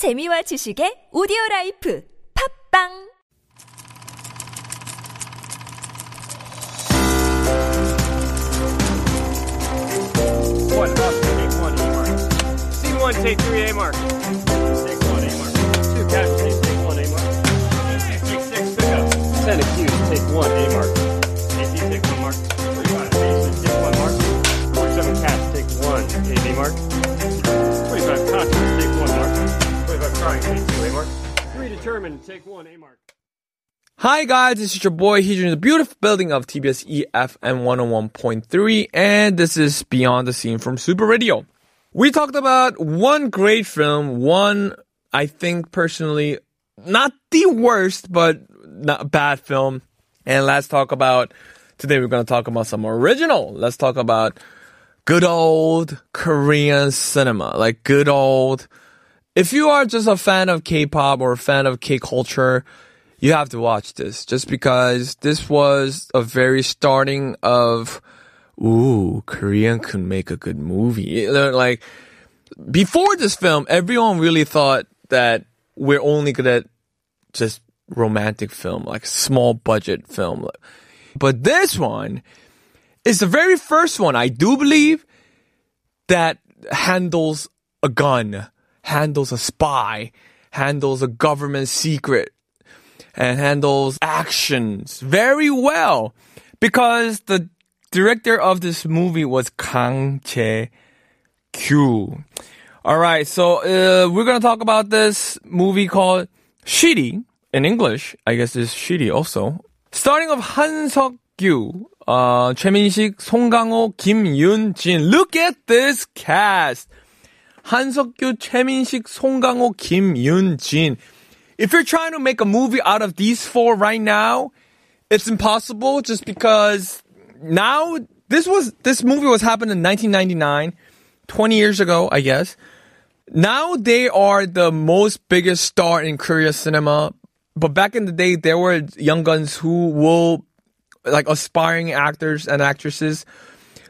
재미와 지식의 오디오 라이프 팝빵 One, Oscar, take one, A mark. Scene one, take three, A mark. Determined, take one, A mark. Hi guys, this is your boy here in the beautiful building of TBS EFM 101.3 and this is Beyond the Scene from Super Radio. We talked about one great film, one I think personally not the worst but not bad film. And let's talk about today we're going to talk about some original. Let's talk about good old Korean cinema, like good old if you are just a fan of K-pop or a fan of K-culture, you have to watch this just because this was a very starting of ooh korean could make a good movie. Like before this film everyone really thought that we're only good at just romantic film like small budget film. But this one is the very first one i do believe that handles a gun handles a spy, handles a government secret, and handles actions very well because the director of this movie was Kang Che Kyu. All right, so uh, we're gonna talk about this movie called Shiri in English. I guess it's Shiri also. Starting off Han Seok Kyu, uh, Kim Yun Jin. Look at this cast. 한석규, 최민식, 송강호, 김윤진. If you're trying to make a movie out of these four right now, it's impossible just because now this was this movie was happened in 1999, 20 years ago, I guess. Now they are the most biggest star in Korea cinema, but back in the day there were young guns who will like aspiring actors and actresses.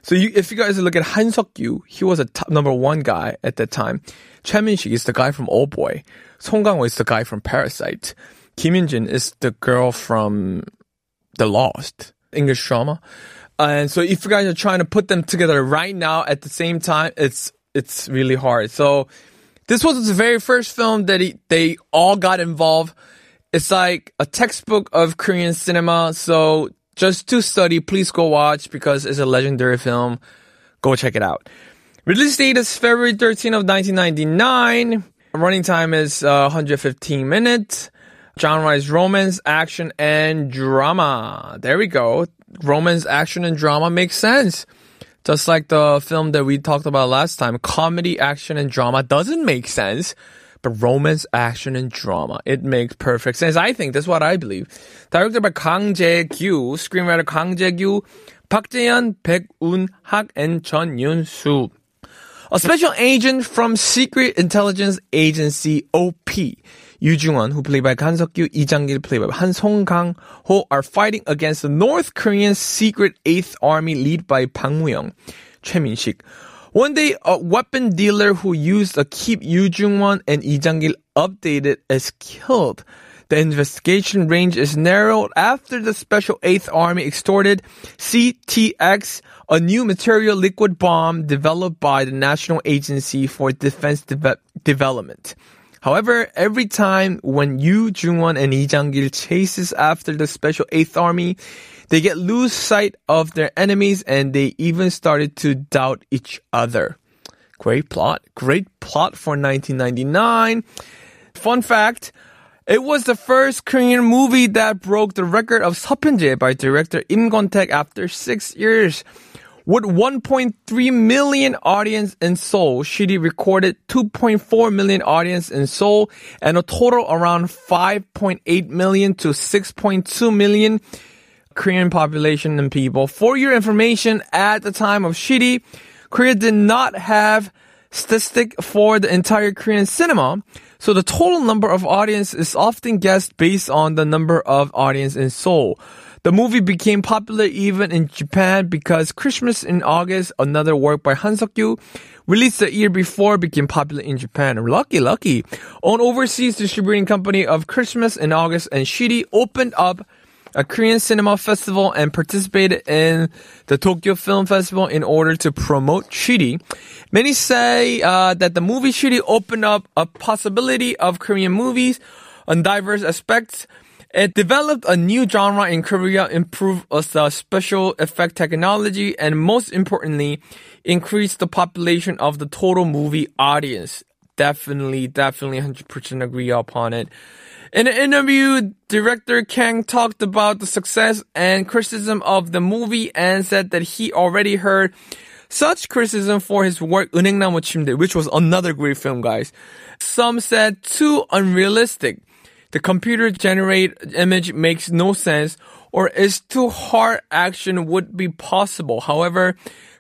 so you, if you guys look at Han Seok-gyu, he was a top number one guy at that time. Choi Min-sik is the guy from Old Boy. Song Kang-ho is the guy from Parasite. Kim Yun-jin is the girl from The Lost, English drama. And so if you guys are trying to put them together right now at the same time, it's it's really hard. So this was the very first film that he, they all got involved. It's like a textbook of Korean cinema. So just to study, please go watch because it's a legendary film. Go check it out. Release date is February 13 of 1999. Running time is uh, 115 minutes. Genre is romance, action, and drama. There we go. Romance, action, and drama makes sense. Just like the film that we talked about last time, comedy, action, and drama doesn't make sense. But romance, action, and drama, it makes perfect sense. I think that's what I believe. Directed by Kang Jae-kyu, screenwriter Kang Jae-kyu, Park Jae-hyun, Baek Un-hak, and Chun Yun-soo. A special agent from Secret Intelligence Agency OP, Yu Jung-won, who played by Han Seok-kyu, Lee Jang-gil, played by Han Song-kang-ho, are fighting against the North Korean Secret Eighth Army led by Bang Woo-young, Choi Min-sik. One day, a weapon dealer who used a keep Yu Jung-won and Lee Jang-gil updated is killed. The investigation range is narrowed after the Special 8th Army extorted CTX, a new material liquid bomb developed by the National Agency for Defense Deve- Development. However, every time when Yu Jungwon and Lee Jang-gil chases after the Special Eighth Army, they get lose sight of their enemies and they even started to doubt each other. Great plot. Great plot for 1999. Fun fact. It was the first Korean movie that broke the record of Seopyeonje by director Im Kwon-taek after six years. With 1.3 million audience in Seoul, Shiri recorded 2.4 million audience in Seoul and a total around 5.8 million to 6.2 million Korean population and people. For your information, at the time of Shiri, Korea did not have statistic for the entire Korean cinema. So the total number of audience is often guessed based on the number of audience in Seoul. The movie became popular even in Japan because Christmas in August, another work by Han Seok-kyu, released the year before, became popular in Japan. Lucky, lucky. Own overseas distributing company of Christmas in August and Shiri opened up a Korean cinema festival and participated in the Tokyo Film Festival in order to promote Shiri. Many say uh, that the movie Shiri opened up a possibility of Korean movies on diverse aspects. It developed a new genre in Korea, improved its special effect technology, and most importantly, increased the population of the total movie audience. Definitely, definitely 100% agree upon it. In an interview, director Kang talked about the success and criticism of the movie and said that he already heard such criticism for his work Eunhaengnamu chimdae, which was another great film, guys. Some said too unrealistic. The computer generated image makes no sense or is too hard action would be possible. However,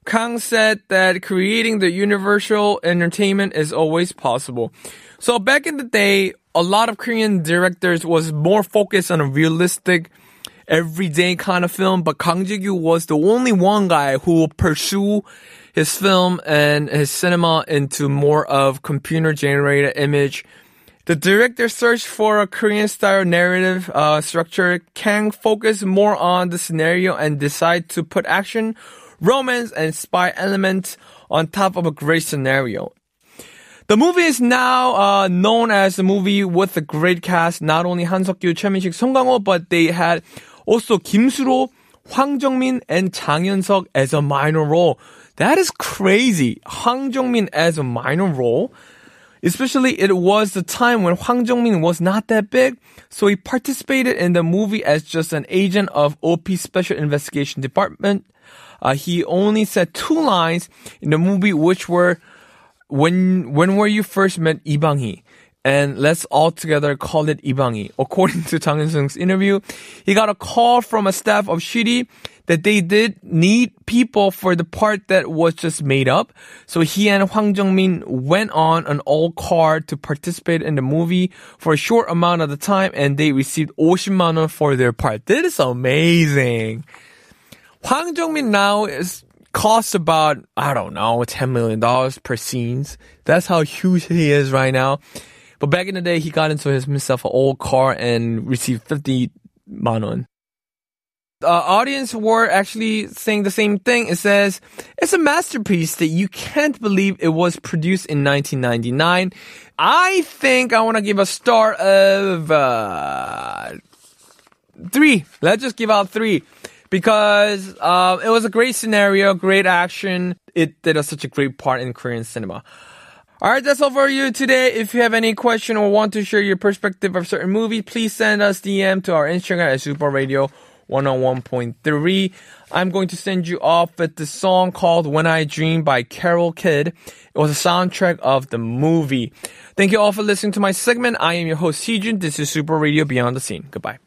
Kang said that creating the universal entertainment is always possible. So back in the day, a lot of Korean directors was more focused on a realistic, everyday kind of film, but Kang Ji-gyu was the only one guy who pursue his film and his cinema into more of computer generated image. The director searched for a Korean style narrative uh, structure. Kang focused more on the scenario and decided to put action, romance, and spy elements on top of a great scenario. The movie is now uh, known as a movie with a great cast. Not only Han Seok-kyu, Choi Min-sik, Song Kang-ho, but they had also Kim Soo-ro, Hwang Jung-min, and Chang Yeon-seok as a minor role. That is crazy. Hwang Jung-min as a minor role. Especially it was the time when Hwang Jung-min was not that big, so he participated in the movie as just an agent of OP Special Investigation Department. Uh, he only said two lines in the movie, which were when when were you first met Ibangi? And let's all together call it Ibangi. According to Chang Yun-sung's interview, he got a call from a staff of Shiri that they did need people for the part that was just made up. So he and Hwang Jung-min went on an all car to participate in the movie for a short amount of the time and they received 50만 won for their part. That is amazing. Hwang Jung-min now is costs about, I don't know, $10 million per scenes. That's how huge he is right now. But back in the day, he got into his, himself an old car and received 50 manon. The audience were actually saying the same thing. It says, it's a masterpiece that you can't believe it was produced in 1999. I think I want to give a star of, uh, three. Let's just give out three because uh, it was a great scenario, great action. It did a, such a great part in Korean cinema. All right, that's all for you today. If you have any question or want to share your perspective of certain movie, please send us DM to our Instagram at Super Radio 101.3. I'm going to send you off with the song called When I Dream by Carol Kidd. It was a soundtrack of the movie. Thank you all for listening to my segment. I am your host, Heejun. This is Super Radio Beyond the Scene. Goodbye.